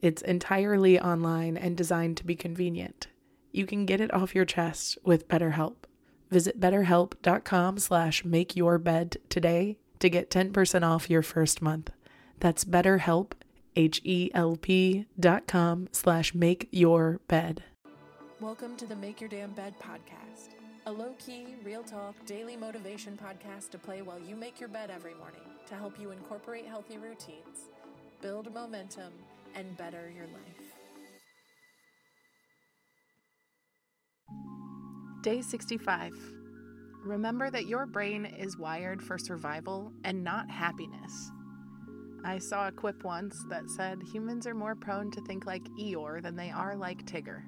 It's entirely online and designed to be convenient. You can get it off your chest with BetterHelp. Visit betterhelp.com slash makeyourbed today to get 10% off your first month. That's betterhelp, H-E-L-P dot com slash make your bed. Welcome to the Make Your Damn Bed podcast, a low key, real talk, daily motivation podcast to play while you make your bed every morning to help you incorporate healthy routines, build momentum, and better your life. Day 65. Remember that your brain is wired for survival and not happiness. I saw a quip once that said humans are more prone to think like Eeyore than they are like Tigger.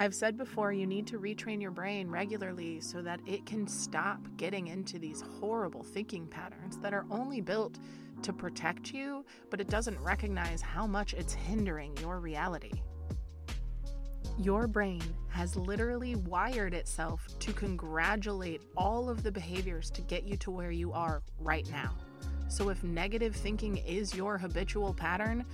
I've said before, you need to retrain your brain regularly so that it can stop getting into these horrible thinking patterns that are only built to protect you, but it doesn't recognize how much it's hindering your reality. Your brain has literally wired itself to congratulate all of the behaviors to get you to where you are right now. So, if negative thinking is your habitual pattern,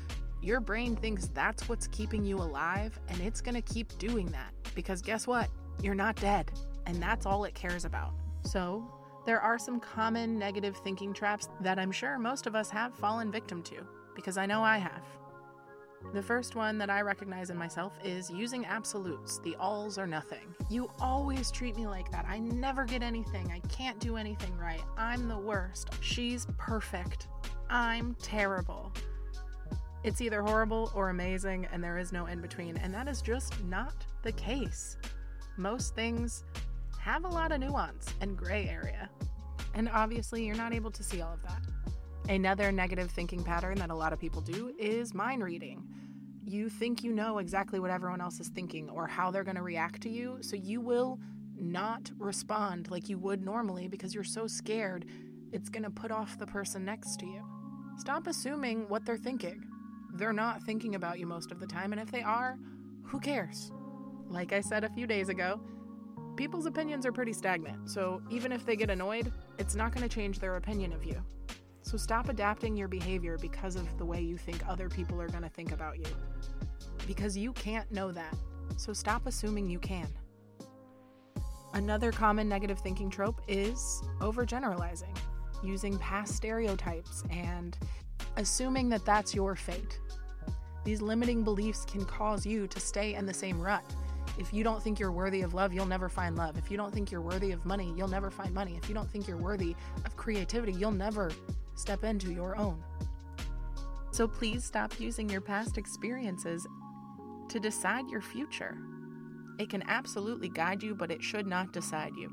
your brain thinks that's what's keeping you alive, and it's gonna keep doing that. Because guess what? You're not dead, and that's all it cares about. So, there are some common negative thinking traps that I'm sure most of us have fallen victim to, because I know I have. The first one that I recognize in myself is using absolutes, the alls or nothing. You always treat me like that. I never get anything. I can't do anything right. I'm the worst. She's perfect. I'm terrible. It's either horrible or amazing, and there is no in between, and that is just not the case. Most things have a lot of nuance and gray area, and obviously, you're not able to see all of that. Another negative thinking pattern that a lot of people do is mind reading. You think you know exactly what everyone else is thinking or how they're going to react to you, so you will not respond like you would normally because you're so scared it's going to put off the person next to you. Stop assuming what they're thinking. They're not thinking about you most of the time, and if they are, who cares? Like I said a few days ago, people's opinions are pretty stagnant, so even if they get annoyed, it's not going to change their opinion of you. So stop adapting your behavior because of the way you think other people are going to think about you. Because you can't know that, so stop assuming you can. Another common negative thinking trope is overgeneralizing, using past stereotypes and assuming that that's your fate. These limiting beliefs can cause you to stay in the same rut. If you don't think you're worthy of love, you'll never find love. If you don't think you're worthy of money, you'll never find money. If you don't think you're worthy of creativity, you'll never step into your own. So please stop using your past experiences to decide your future. It can absolutely guide you, but it should not decide you.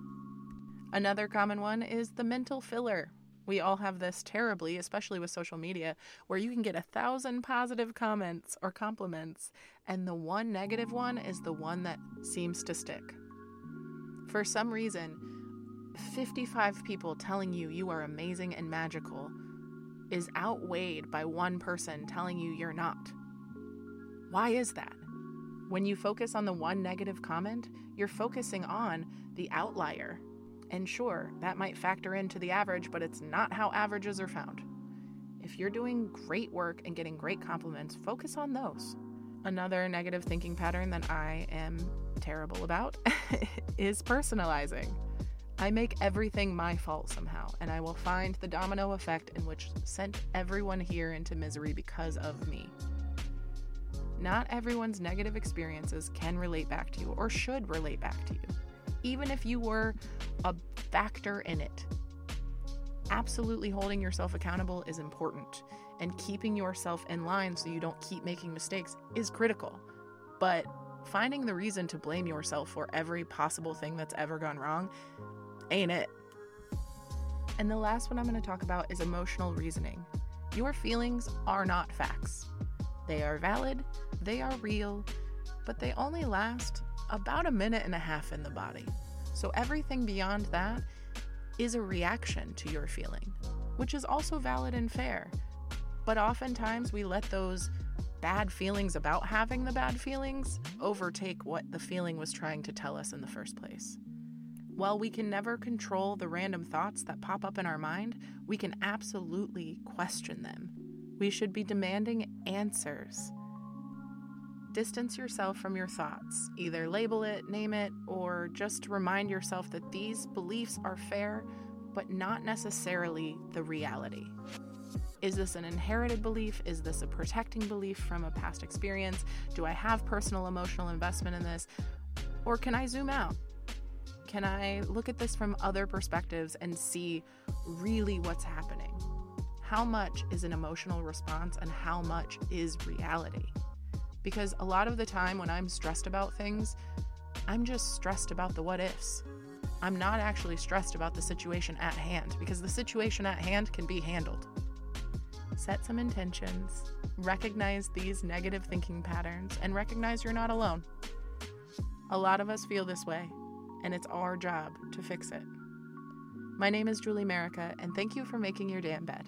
Another common one is the mental filter. We all have this terribly, especially with social media, where you can get a thousand positive comments or compliments, and the one negative one is the one that seems to stick. For some reason, 55 people telling you you are amazing and magical is outweighed by one person telling you you're not. Why is that? When you focus on the one negative comment, you're focusing on the outlier. And sure, that might factor into the average, but it's not how averages are found. If you're doing great work and getting great compliments, focus on those. Another negative thinking pattern that I am terrible about is personalizing. I make everything my fault somehow, and I will find the domino effect in which sent everyone here into misery because of me. Not everyone's negative experiences can relate back to you or should relate back to you, even if you were a factor in it. Absolutely holding yourself accountable is important, and keeping yourself in line so you don't keep making mistakes is critical. But finding the reason to blame yourself for every possible thing that's ever gone wrong ain't it? And the last one I'm going to talk about is emotional reasoning. Your feelings are not facts. They are valid, they are real, but they only last about a minute and a half in the body. So everything beyond that is a reaction to your feeling, which is also valid and fair. But oftentimes we let those bad feelings about having the bad feelings overtake what the feeling was trying to tell us in the first place. While we can never control the random thoughts that pop up in our mind, we can absolutely question them. We should be demanding answers. Distance yourself from your thoughts. Either label it, name it, or just remind yourself that these beliefs are fair, but not necessarily the reality. Is this an inherited belief? Is this a protecting belief from a past experience? Do I have personal emotional investment in this? Or can I zoom out? Can I look at this from other perspectives and see really what's happening? How much is an emotional response and how much is reality? Because a lot of the time when I'm stressed about things, I'm just stressed about the what ifs. I'm not actually stressed about the situation at hand because the situation at hand can be handled. Set some intentions, recognize these negative thinking patterns, and recognize you're not alone. A lot of us feel this way, and it's our job to fix it. My name is Julie Merica, and thank you for making your damn bed.